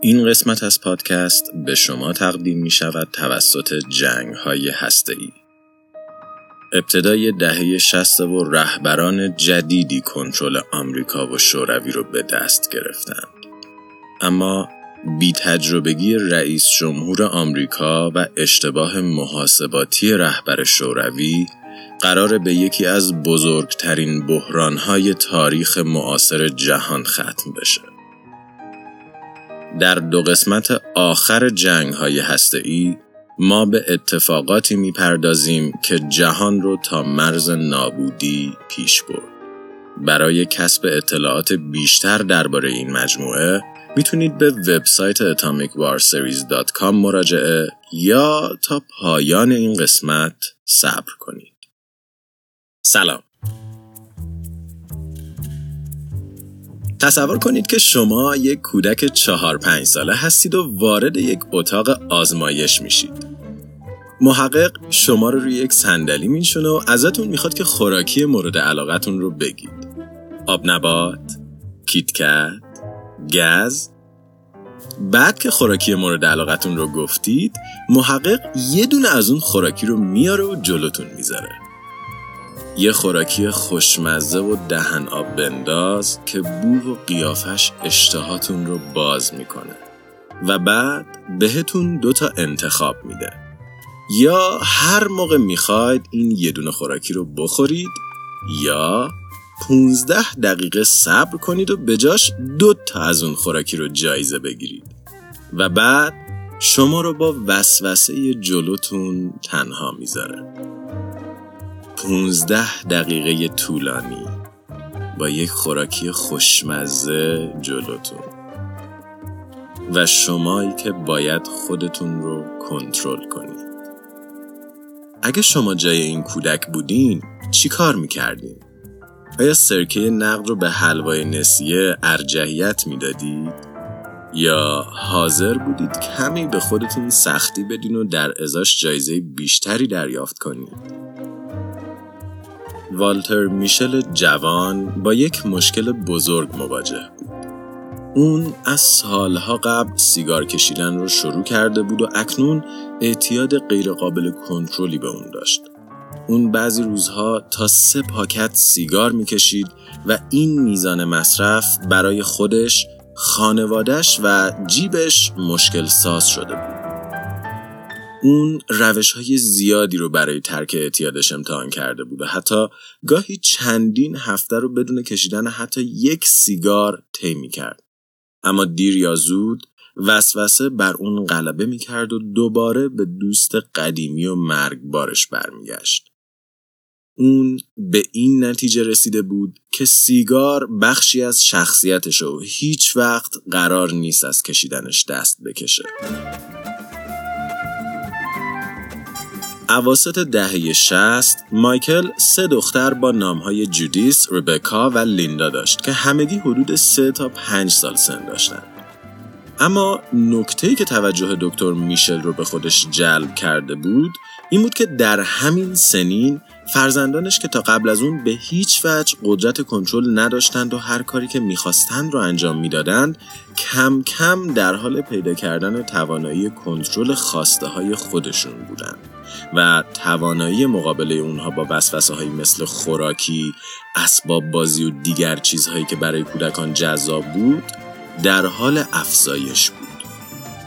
این قسمت از پادکست به شما تقدیم می شود توسط جنگ های هسته ای. ابتدای دهه 60 و رهبران جدیدی کنترل آمریکا و شوروی رو به دست گرفتند. اما بی تجربگی رئیس جمهور آمریکا و اشتباه محاسباتی رهبر شوروی قرار به یکی از بزرگترین بحرانهای تاریخ معاصر جهان ختم بشه. در دو قسمت آخر جنگ های هسته ای ما به اتفاقاتی می‌پردازیم که جهان رو تا مرز نابودی پیش برد. برای کسب اطلاعات بیشتر درباره این مجموعه می‌تونید به وبسایت atomicwarseries.com مراجعه یا تا پایان این قسمت صبر کنید. سلام تصور کنید که شما یک کودک چهار پنج ساله هستید و وارد یک اتاق آزمایش میشید. محقق شما رو روی یک صندلی میشونه و ازتون می‌خواد که خوراکی مورد علاقتون رو بگید. آب نبات، کیتکت، گز بعد که خوراکی مورد علاقتون رو گفتید محقق یه دونه از اون خوراکی رو میاره و جلوتون می‌ذاره یه خوراکی خوشمزه و دهن آب بنداز که بو و قیافش اشتهاتون رو باز می‌کنه. و بعد بهتون دوتا انتخاب میده. یا هر موقع می‌خواید این یه دونه خوراکی رو بخورید یا 15 دقیقه صبر کنید و بجاش دو تا از اون خوراکی رو جایزه بگیرید. و بعد شما رو با وسوسه جلوتون تنها می‌ذاره. 15 دقیقه طولانی با یک خوراکی خوشمزه جلوتون و شمایی که باید خودتون رو کنترل کنید اگه شما جای این کودک بودین چی کار می‌کردین؟ آیا سرکه نقد رو به حلوای نسیه ارجحیت می‌دادید؟ یا حاضر بودید کمی به خودتون سختی بدین و در ازاش جایزه بیشتری دریافت کنید؟ والتر میشل جوان با یک مشکل بزرگ مواجه بود. اون از سالها قبل سیگار کشیدن رو شروع کرده بود و اکنون اعتیاد غیرقابل کنترلی به اون داشت. اون بعضی روزها تا سه پاکت سیگار می‌کشید و این میزان مصرف برای خودش، خانوادش و جیبش مشکل ساز شده بود. اون روش های زیادی رو برای ترک اعتیادش امتحان کرده بود و حتی گاهی چندین هفته رو بدون کشیدن حتی یک سیگار طی کرد. اما دیر یا زود وسوسه بر اون غلبه می کرد و دوباره به دوست قدیمی و مرگبارش برمیگشت. اون به این نتیجه رسیده بود که سیگار بخشی از شخصیتش و هیچ وقت قرار نیست از کشیدنش دست بکشه. اواسط دهه 60 مایکل سه دختر با نامهای جودیس، ربکا و لیندا داشت که همگی حدود 3 تا 5 سال سن داشتند. اما نکته‌ای که توجه دکتر میشل رو به خودش جلب کرده بود این بود که در همین سنین فرزندانش که تا قبل از اون به هیچ وجه قدرت کنترل نداشتند و هر کاری که می‌خواستند رو انجام می‌دادند کم کم در حال پیدا کردن توانایی کنترل خواسته های خودشون بودند و توانایی مقابله اونها با وسوسه هایی مثل خوراکی، اسباب بازی و دیگر چیزهایی که برای کودکان جذاب بود در حال افزایش بود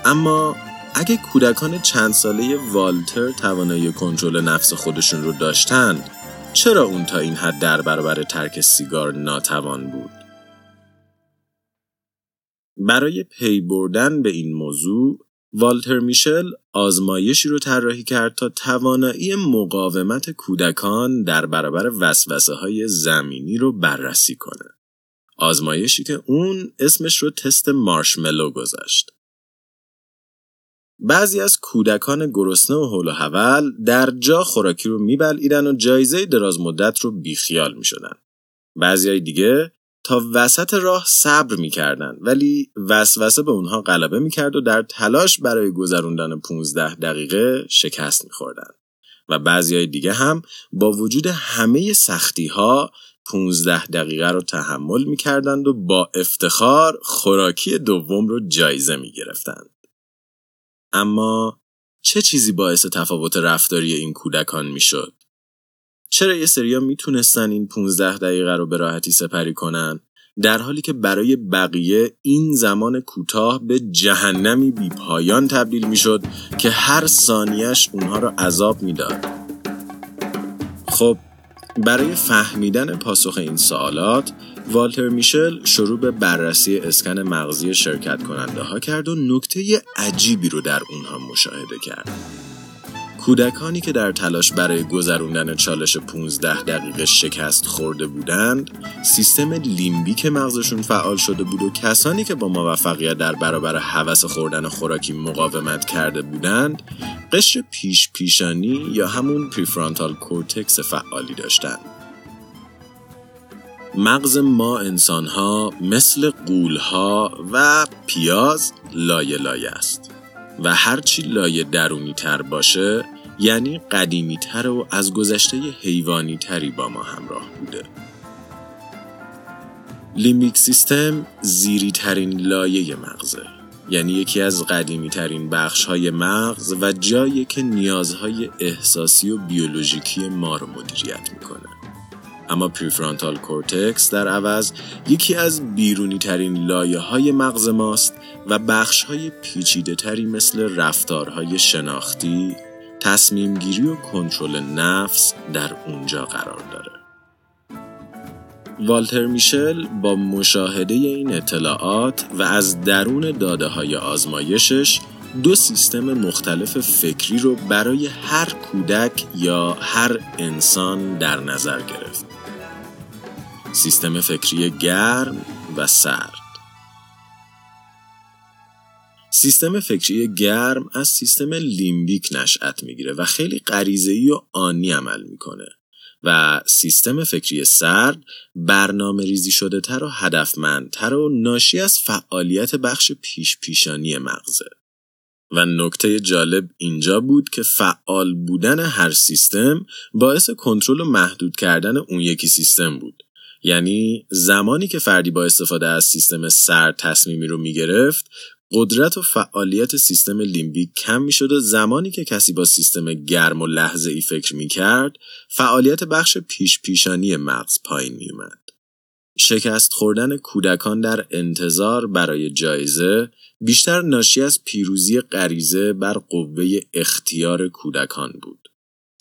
اما اگه کودکان چند ساله والتر توانایی کنترل نفس خودشون رو داشتند چرا اون تا این حد در برابر ترک سیگار ناتوان بود؟ برای پی بردن به این موضوع والتر میشل آزمایشی رو طراحی کرد تا توانایی مقاومت کودکان در برابر وسوسه های زمینی رو بررسی کنه. آزمایشی که اون اسمش رو تست مارشملو گذاشت. بعضی از کودکان گرسنه و حول و حول در جا خوراکی رو میبلعیدن و جایزه دراز مدت رو بیخیال می‌شدن. بعضی دیگه تا وسط راه صبر می‌کردن ولی وسوسه به اونها غلبه می‌کرد و در تلاش برای گذروندن 15 دقیقه شکست میخوردن و بعضی های دیگه هم با وجود همه سختی ها 15 دقیقه رو تحمل می‌کردند و با افتخار خوراکی دوم رو جایزه می‌گرفتند. اما چه چیزی باعث تفاوت رفتاری این کودکان می‌شد؟ چرا یه سریا می‌تونستن این 15 دقیقه رو به راحتی سپری کنن در حالی که برای بقیه این زمان کوتاه به جهنمی بی پایان تبدیل می‌شد که هر ثانیش اونها را عذاب می‌داد. خب برای فهمیدن پاسخ این سوالات والتر میشل شروع به بررسی اسکن مغزی شرکت کننده ها کرد و نکته عجیبی رو در اونها مشاهده کرد. کودکانی که در تلاش برای گذروندن چالش 15 دقیقه شکست خورده بودند، سیستم لیمبیک مغزشون فعال شده بود و کسانی که با موفقیت در برابر هوس خوردن خوراکی مقاومت کرده بودند، قشر پیش پیشانی یا همون prefrontal cortex فعالی داشتند. مغز ما انسانها مثل غولها و پیاز لایه لایه است. و هرچی لایه درونی تر باشه یعنی قدیمی تر و از گذشته حیوانی تری با ما همراه بوده. limbic system زیری ترین لایه مغزه یعنی یکی از قدیمی ترین بخش های مغز و جایی که نیازهای احساسی و بیولوژیکی ما رو مدیریت می‌کنه. اما prefrontal cortex در عوض یکی از بیرونی ترین لایه های مغز ماست و بخش های پیچیده تری مثل رفتارهای شناختی، تصمیم گیری و کنترل نفس در اونجا قرار داره. والتر میشل با مشاهده این اطلاعات و از درون داده های آزمایشش دو سیستم مختلف فکری رو برای هر کودک یا هر انسان در نظر گرفت. سیستم فکری گرم و سرد سیستم فکری گرم از سیستم لیمبیک نشأت می‌گیره و خیلی غریزه‌ای و آنی عمل می‌کنه. و سیستم فکری سرد برنامه ریزی شده تر و هدفمندتر و ناشی از فعالیت بخش پیش پیشانی مغزه. و نکته جالب اینجا بود که فعال بودن هر سیستم باعث کنترل و محدود کردن اون یکی سیستم بود. یعنی زمانی که فردی با استفاده از سیستم سرد تصمیمی رو می‌گرفت قدرت و فعالیت سیستم لیمبیک کم می شد و زمانی که کسی با سیستم گرم و لحظه ای فکر می کرد فعالیت بخش پیش پیشانی مغز پایین می اومد. شکست خوردن کودکان در انتظار برای جایزه بیشتر ناشی از پیروزی غریزه بر قوه اختیار کودکان بود.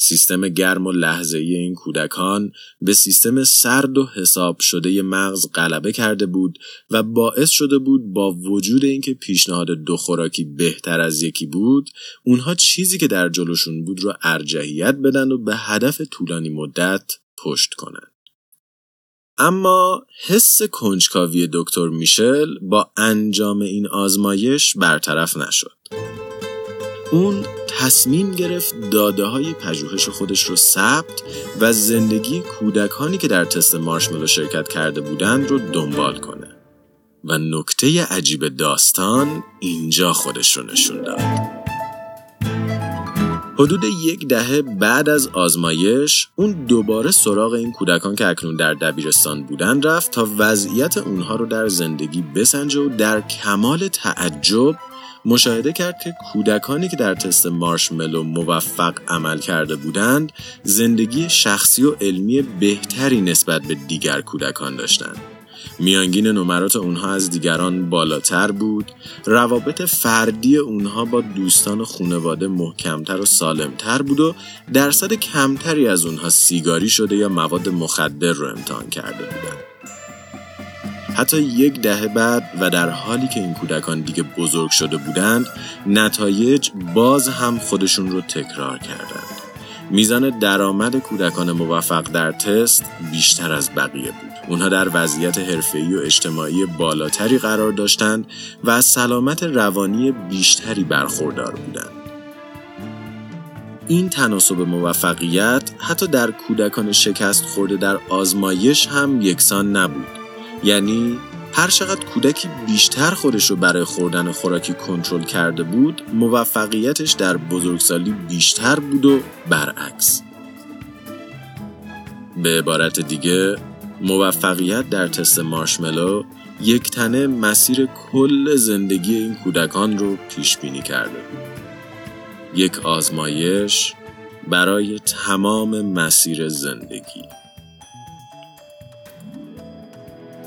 سیستم گرم و لحظه این کودکان به سیستم سرد و حساب شده مغز غلبه کرده بود و باعث شده بود با وجود اینکه پیشنهاد دو خوراکی بهتر از یکی بود اونها چیزی که در جلوشون بود را ارجحیت بدن و به هدف طولانی مدت پشت کنند. اما حس کنجکاوی دکتر میشل با انجام این آزمایش برطرف نشد. اون تصمیم گرفت داده های پژوهش خودش رو ثبت و زندگی کودکانی که در تست مارشملو شرکت کرده بودند رو دنبال کنه. و نکته عجیب داستان اینجا خودش رو نشون داد. حدود یک دهه بعد از آزمایش اون دوباره سراغ این کودکان که اکنون در دبیرستان بودن رفت تا وضعیت اونها رو در زندگی بسنجه و در کمال تعجب مشاهده کرد که کودکانی که در تست مارشملو موفق عمل کرده بودند زندگی شخصی و علمی بهتری نسبت به دیگر کودکان داشتند. میانگین نمرات اونها از دیگران بالاتر بود روابط فردی اونها با دوستان و خانواده محکمتر و سالمتر بود و درصد کمتری از اونها سیگاری شده یا مواد مخدر رو امتحان کرده بودند حتی یک دهه بعد و در حالی که این کودکان دیگه بزرگ شده بودند نتایج باز هم خودشون رو تکرار کردند. میزان درآمد کودکان موفق در تست بیشتر از بقیه بود. اونها در وضعیت حرفه‌ای و اجتماعی بالاتری قرار داشتند و از سلامت روانی بیشتری برخوردار بودند. این تناسب موفقیت حتی در کودکان شکست خورده در آزمایش هم یکسان نبود. یعنی هر چقدر کودکی بیشتر خودش رو برای خوردن خوراکی کنترل کرده بود موفقیتش در بزرگسالی بیشتر بود و برعکس به عبارت دیگه موفقیت در تست مارشملو یک تنه مسیر کل زندگی این کودکان رو پیش بینی کرده بود. یک آزمایش برای تمام مسیر زندگی.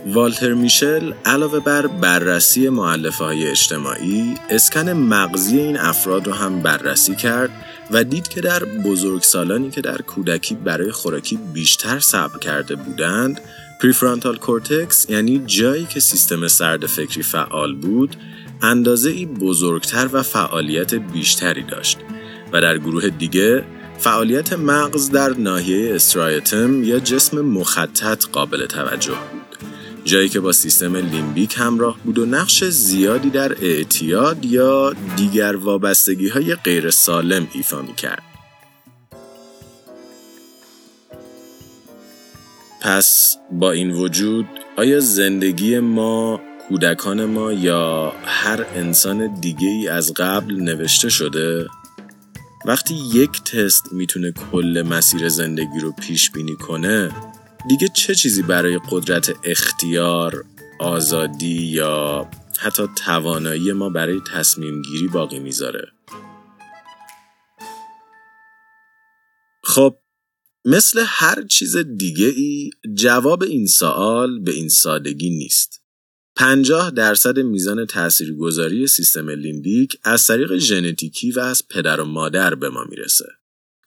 والتر میشل علاوه بر بررسی مؤلفه های اجتماعی اسکن مغزی این افراد رو هم بررسی کرد و دید که در بزرگسالانی که در کودکی برای خوراکی بیشتر صبر کرده بودند prefrontal cortex یعنی جایی که سیستم سرد فکری فعال بود اندازه ای بزرگتر و فعالیت بیشتری داشت. و در گروه دیگه فعالیت مغز در ناحیه striatum یا جسم مخطط قابل توجه بود. جایی که با سیستم لیمبیک همراه بود و نقش زیادی در اعتیاد یا دیگر وابستگی های غیر سالم ایفا می کرد. پس با این وجود آیا زندگی ما کودکان ما یا هر انسان دیگه ای از قبل نوشته شده؟ وقتی یک تست می‌تونه کل مسیر زندگی رو پیش بینی کنه دیگه چه چیزی برای قدرت اختیار، آزادی یا حتی توانایی ما برای تصمیم گیری باقی می‌ذاره؟ خب مثل هر چیز دیگه ای جواب این سوال به این سادگی نیست. 50 درصد میزان تاثیرگذاری سیستم لیمبیک از طریق ژنتیکی و از پدر و مادر به ما می‌رسه.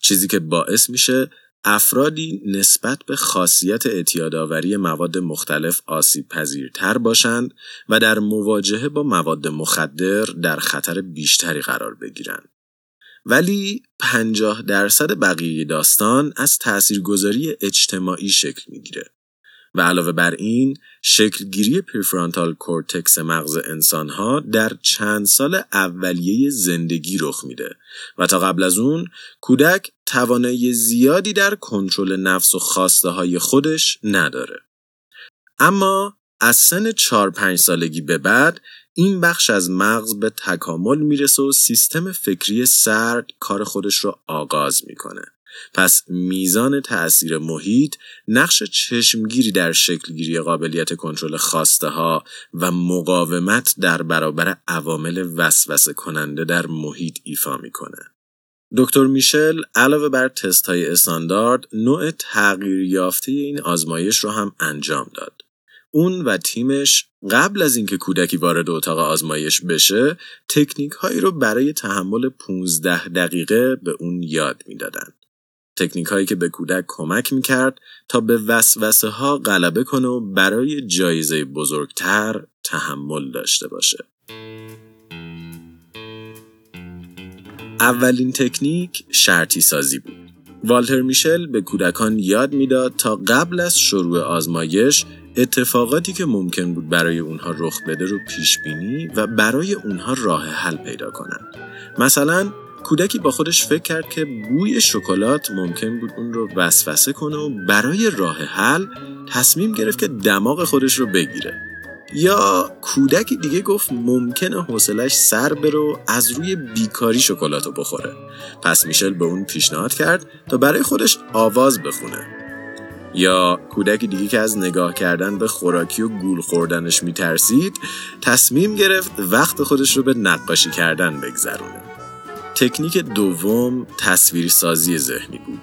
چیزی که باعث میشه افرادی نسبت به خاصیت اعتیادآوری مواد مختلف آسیب پذیرتر باشند و در مواجهه با مواد مخدر در خطر بیشتری قرار بگیرند. ولی 50 درصد بقیه داستان از تاثیرگذاری اجتماعی شکل می‌گیره و علاوه بر این شکلگیری prefrontal cortex مغز انسانها در چند سال اولیه زندگی رخ میده و تا قبل از اون کودک توانایی زیادی در کنترل نفس و خواسته های خودش نداره. اما از سن 4 5 سالگی به بعد این بخش از مغز به تکامل می‌رسه و سیستم فکری سرد کار خودش رو آغاز می‌کنه. پس میزان تأثیر محیط نقش چشمگیری در شکلگیری قابلیت کنترل خواسته ها و مقاومت در برابر عوامل وسوسه کننده در محیط ایفا می‌کنه. دکتر میشل علاوه بر تست های استاندارد نوع تغییر یافته این آزمایش رو هم انجام داد. اون و تیمش قبل از اینکه کودکی وارد اتاق آزمایش بشه تکنیک هایی رو برای تحمل 15 دقیقه به اون یاد می‌دادند. تکنیک هایی که به کودک کمک می‌کرد تا به وسوسه ها غلبه کنه و برای جایزه بزرگتر تحمل داشته باشه. اولین تکنیک شرطی سازی بود. والتر میشل به کودکان یاد می‌داد تا قبل از شروع آزمایش اتفاقاتی که ممکن بود برای اونها رخ بده رو پیش بینی و برای اونها راه حل پیدا کنند. مثلا کودکی با خودش فکر کرد که بوی شکلات ممکن بود اون رو وسوسه کنه و برای راه حل تصمیم گرفت که دماغ خودش رو بگیره. یا کودکی دیگه گفت ممکنه حوصلش سر بره و از روی بیکاری شکلات رو بخوره. پس میشل به اون پیشنهاد کرد تا برای خودش آواز بخونه. یا کودک دیگه که از نگاه کردن به خوراکی و گول خوردنش میترسید تصمیم گرفت وقت خودش رو به نقاشی کردن بگذرونه. تکنیک دوم تصویر سازی ذهنی بود.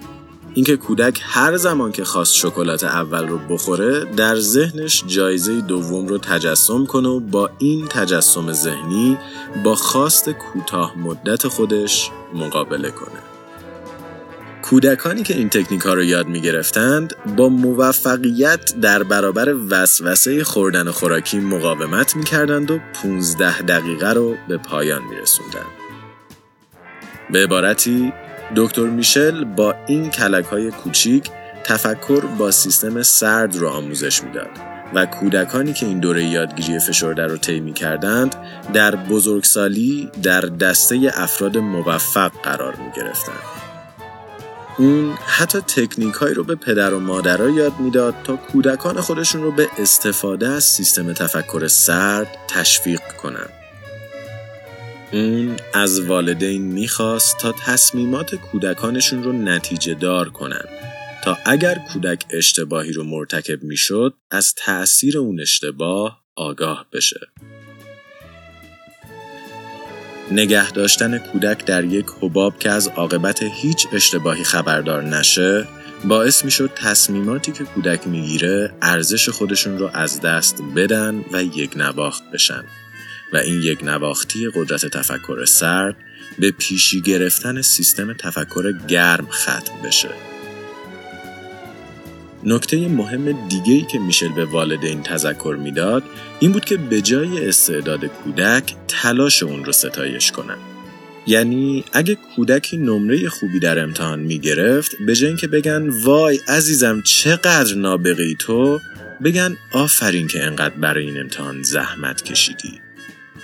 اینکه کودک هر زمان که خواست شکلات اول رو بخوره در ذهنش جایزه دوم رو تجسم کنه و با این تجسم ذهنی با خواست کوتاه مدت خودش مقابله کنه. کودکانی که این تکنیک ها رو یاد می گرفتند با موفقیت در برابر وسوسه خوردن خوراکی مقاومت می کردند و 15 دقیقه رو به پایان می رسوندند. به عبارتی دکتر میشل با این کلک های کوچیک تفکر با سیستم سرد رو آموزش می‌داد و کودکانی که این دوره یادگیری فشرده رو طی کردند در بزرگسالی در دسته افراد موفق قرار می گرفتند. اون حتی تکنیک هایی رو به پدر و مادرها یاد می‌داد تا کودکان خودشون رو به استفاده از سیستم تفکر سرد تشویق کنند. اون از والدین می‌خواست تا تصمیمات کودکانشون رو نتیجه دار کنند تا اگر کودک اشتباهی رو مرتکب می‌شد از تأثیر اون اشتباه آگاه بشه. نگه داشتن کودک در یک حباب که از عاقبت هیچ اشتباهی خبردار نشه باعث می‌شد تصمیماتی که کودک می‌گیره ارزش خودشون رو از دست بدن و یک نواخت بشن و این یک نواختی قدرت تفکر سرد به پیشی گرفتن سیستم تفکر گرم ختم بشه. نکته مهم دیگه ای که میشل به والدین تذکر می‌داد این بود که به جای استعداد کودک تلاش اون رو ستایش کنن. یعنی اگه کودکی نمره خوبی در امتحان می‌گرفت به جای اینکه بگن وای عزیزم چقدر نابغی تو بگن آفرین که انقدر برای این امتحان زحمت کشیدی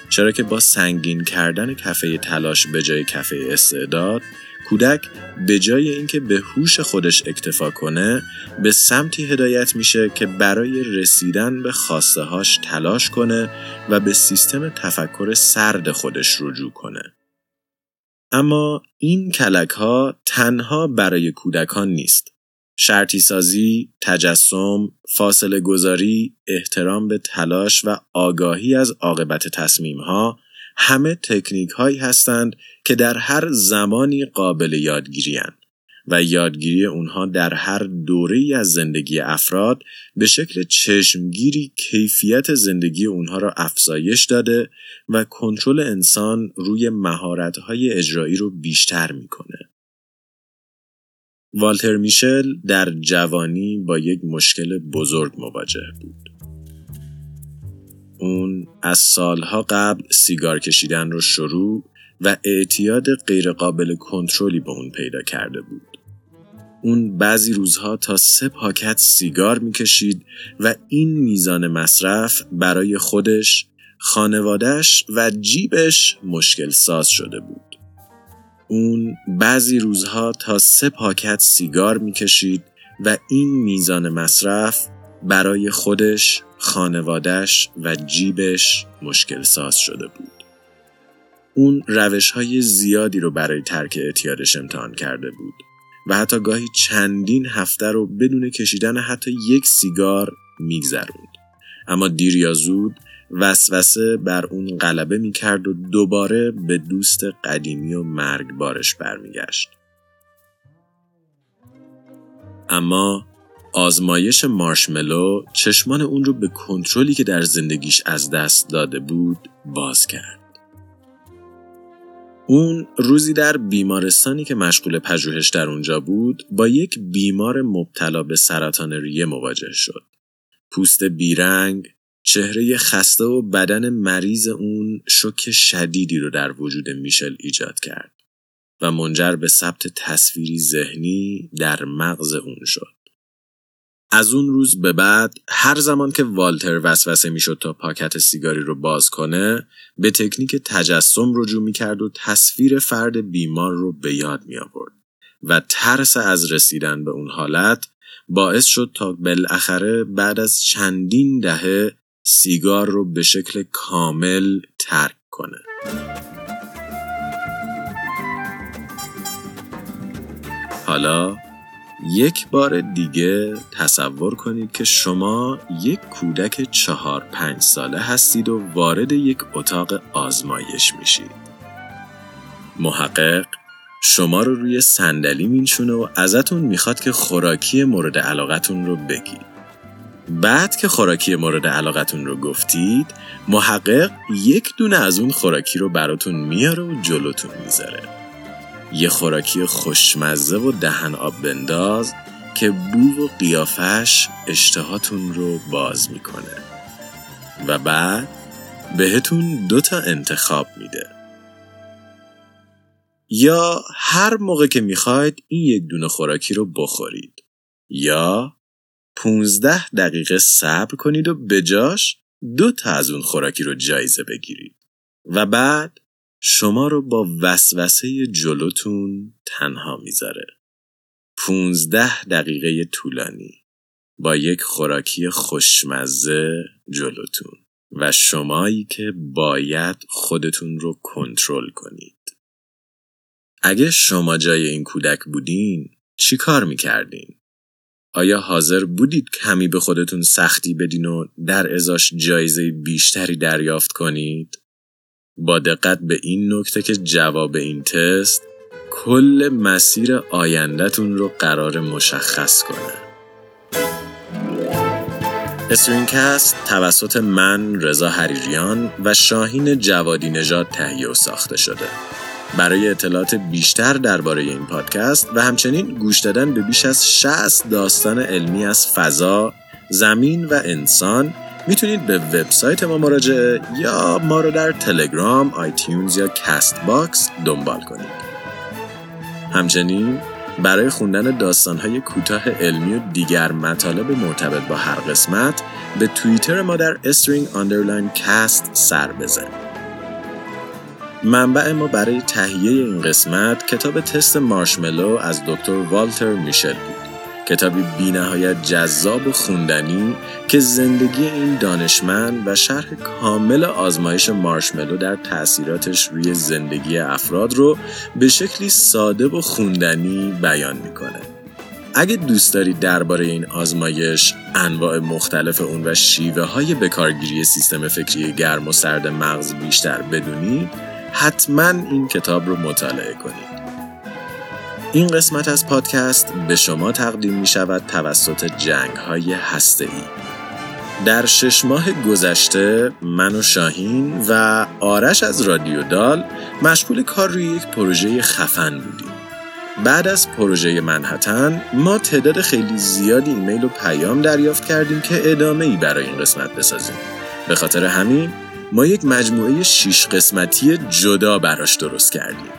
چرا که با سنگین کردن کفه تلاش به جای کفه استعداد کودک به جای اینکه به هوش خودش اکتفا کنه به سمتی هدایت میشه که برای رسیدن به خواسته هاش تلاش کنه و به سیستم تفکر سرد خودش رجوع کنه. اما این کلک ها تنها برای کودکان نیست. شرطی سازی، تجسم، فاصله گذاری، احترام به تلاش و آگاهی از عاقبت تصمیم ها همه تکنیک هایی هستند که در هر زمانی قابل یادگیری و یادگیری اونها در هر دوره از زندگی افراد به شکل چشمگیری کیفیت زندگی اونها را افزایش داده و کنترل انسان روی مهارت‌های اجرایی رو بیشتر می‌کنه. والتر میشل در جوانی با یک مشکل بزرگ مواجه بود. اون از سالها قبل سیگار کشیدن رو شروع و اعتیاد غیرقابل کنترلی به اون پیدا کرده بود. اون بعضی روزها تا سه پاکت سیگار می‌کشید و این میزان مصرف برای خودش، خانوادش و جیبش مشکل ساز شده بود. اون بعضی روزها تا سه پاکت سیگار می‌کشید و این میزان مصرف برای خودش، خانوادش و جیبش مشکل ساز شده بود. اون روش های زیادی رو برای ترک اعتیادش امتحان کرده بود و حتی گاهی چندین هفته رو بدون کشیدن حتی یک سیگار میگذروند. اما دیر یا زود وسوسه بر اون غلبه می‌کرد و دوباره به دوست قدیمی و مرگبارش برمیگشت. اما آزمایش مارشملو چشمان اون رو به کنترلی که در زندگیش از دست داده بود باز کرد. اون روزی در بیمارستانی که مشغول پژوهش در اونجا بود با یک بیمار مبتلا به سرطان ریه مواجه شد. پوست بیرنگ، چهره خسته و بدن مریض اون شوک شدیدی رو در وجود میشل ایجاد کرد و منجر به ثبت تصویری ذهنی در مغز اون شد. از اون روز به بعد هر زمان که والتر وسوسه می‌شد تا پاکت سیگاری رو باز کنه به تکنیک تجسم رجوع می‌کرد و تصویر فرد بیمار رو به یاد می آورد و ترس از رسیدن به اون حالت باعث شد تا بالاخره بعد از چندین دهه سیگار رو به شکل کامل ترک کنه. حالا یک بار دیگه تصور کنید که شما یک کودک چهار پنج ساله هستید و وارد یک اتاق آزمایش میشید. محقق شما رو روی صندلی مینشونه و ازتون می‌خواد که خوراکی مورد علاقتون رو بگید. بعد که خوراکی مورد علاقتون رو گفتید محقق یک دونه از اون خوراکی رو براتون میاره و جلوتون می‌ذاره. یه خوراکی خوشمزه و دهن آب بنداز که بو و قیافش اشتهاتون رو باز می‌کنه. و بعد بهتون دوتا انتخاب میده. یا هر موقع که می‌خواید این یک دونه خوراکی رو بخورید. یا 15 دقیقه صبر کنید و بجاش دو تا از اون خوراکی رو جایزه بگیرید و بعد شما رو با وسوسه جلوتون تنها می‌ذاره. 15 دقیقه طولانی با یک خوراکی خوشمزه جلوتون و شمایی که باید خودتون رو کنترل کنید. اگه شما جای این کودک بودین چی کار می‌کردین؟ آیا حاضر بودید کمی به خودتون سختی بدین و در ازاش جایزه بیشتری دریافت کنید؟ با دقت به این نکته که جواب این تست کل مسیر آیندهتون رو قرار مشخص کنه. استرینکست توسط من رضا حریریان و شاهین جوادی نژاد تهیه و ساخته شده. برای اطلاعات بیشتر درباره این پادکست و همچنین گوش دادن به بیش از 60 داستان علمی از فضا، زمین و انسان می‌تونید به وبسایت ما مراجعه یا ما رو در تلگرام، iTunes یا Castbox دنبال کنید. همچنین برای خوندن داستانهای کوتاه علمی و دیگر مطالب مرتبط با هر قسمت به توییتر ما در String underline Cast سر بزنید. منبع ما برای تهیه این قسمت کتاب تست مارشملو از دکتر والتر میشل بود. کتابی بینهایت جذاب و خوندنی که زندگی این دانشمند و شرح کامل آزمایش مارشملو در تاثیراتش روی زندگی افراد رو به شکلی ساده و خوندنی بیان می‌کنه. اگه دوست دارید درباره این آزمایش انواع مختلف اون و شیوه های بکارگیری سیستم فکری گرم و سرد مغز بیشتر بدونید حتما این کتاب رو مطالعه کنید. این قسمت از پادکست به شما تقدیم می شود توسط جنگ های هسته ای. در شش ماه گذشته من و شاهین و آرش از رادیو دال مشغول کار روی یک پروژه خفن بودیم. بعد از پروژه منحتن ما تعداد خیلی زیادی ایمیل و پیام دریافت کردیم که ادامه ای برای این قسمت بسازیم. به خاطر همین ما یک مجموعه شیش قسمتی جدا براش درست کردیم.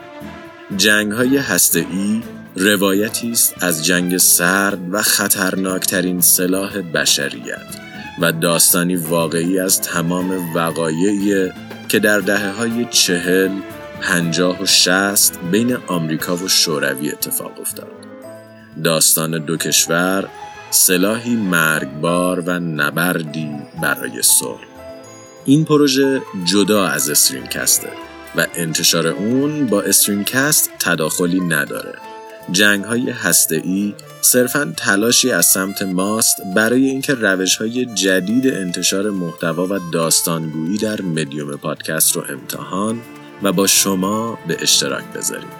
جنگ های هسته ای روایتی است از جنگ سرد و خطرناکترین سلاح بشریت و داستانی واقعی از تمام وقایعی که در دهه های چهل، پنجاه و شست بین آمریکا و شوروی اتفاق افتاد. داستان دو کشور سلاحی مرگبار و نبردی برای صلح. این پروژه جدا از استرینکسته و انتشار اون با استرینکست تداخلی نداره. جنگ های هسته ای صرفا تلاشی از سمت ماست برای اینکه روش های جدید انتشار محتوا و داستانگویی در مدیوم پادکست رو امتحان و با شما به اشتراک بذاریم.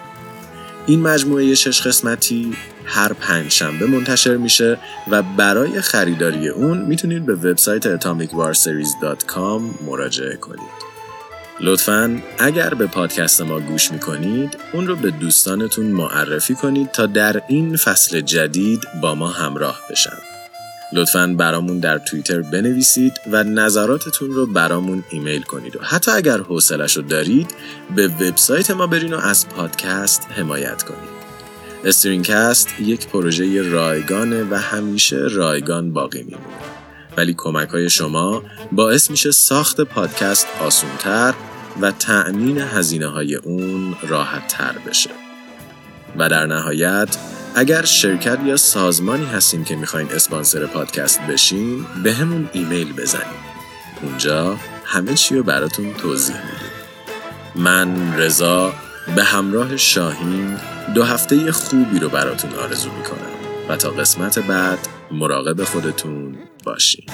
این مجموعه شش قسمتی هر پنج شنبه منتشر میشه و برای خریداری اون می‌تونید به وبسایت atomicwarseries.com مراجعه کنید. لطفا اگر به پادکست ما گوش می‌کنید اون رو به دوستانتون معرفی کنید تا در این فصل جدید با ما همراه بشن. لطفا برامون در توییتر بنویسید و نظراتتون رو برامون ایمیل کنید و حتی اگر حوصلش رو دارید به وبسایت ما برین و از پادکست حمایت کنید. استرینکست یک پروژه رایگانه و همیشه رایگان باقی میمونه. ولی کمک های شما باعث میشه ساخت پادکست آسونتر و تأمین هزینه های اون راحت تر بشه. و در نهایت اگر شرکت یا سازمانی هستیم که می‌خواین اسپانسر پادکست بشین به همون ایمیل بزنید. اونجا همه چی رو براتون توضیح میدیم. من رضا به همراه شاهین دو هفته خوبی رو براتون آرزو می‌کنم و تا قسمت بعد مراقب خودتون باشین.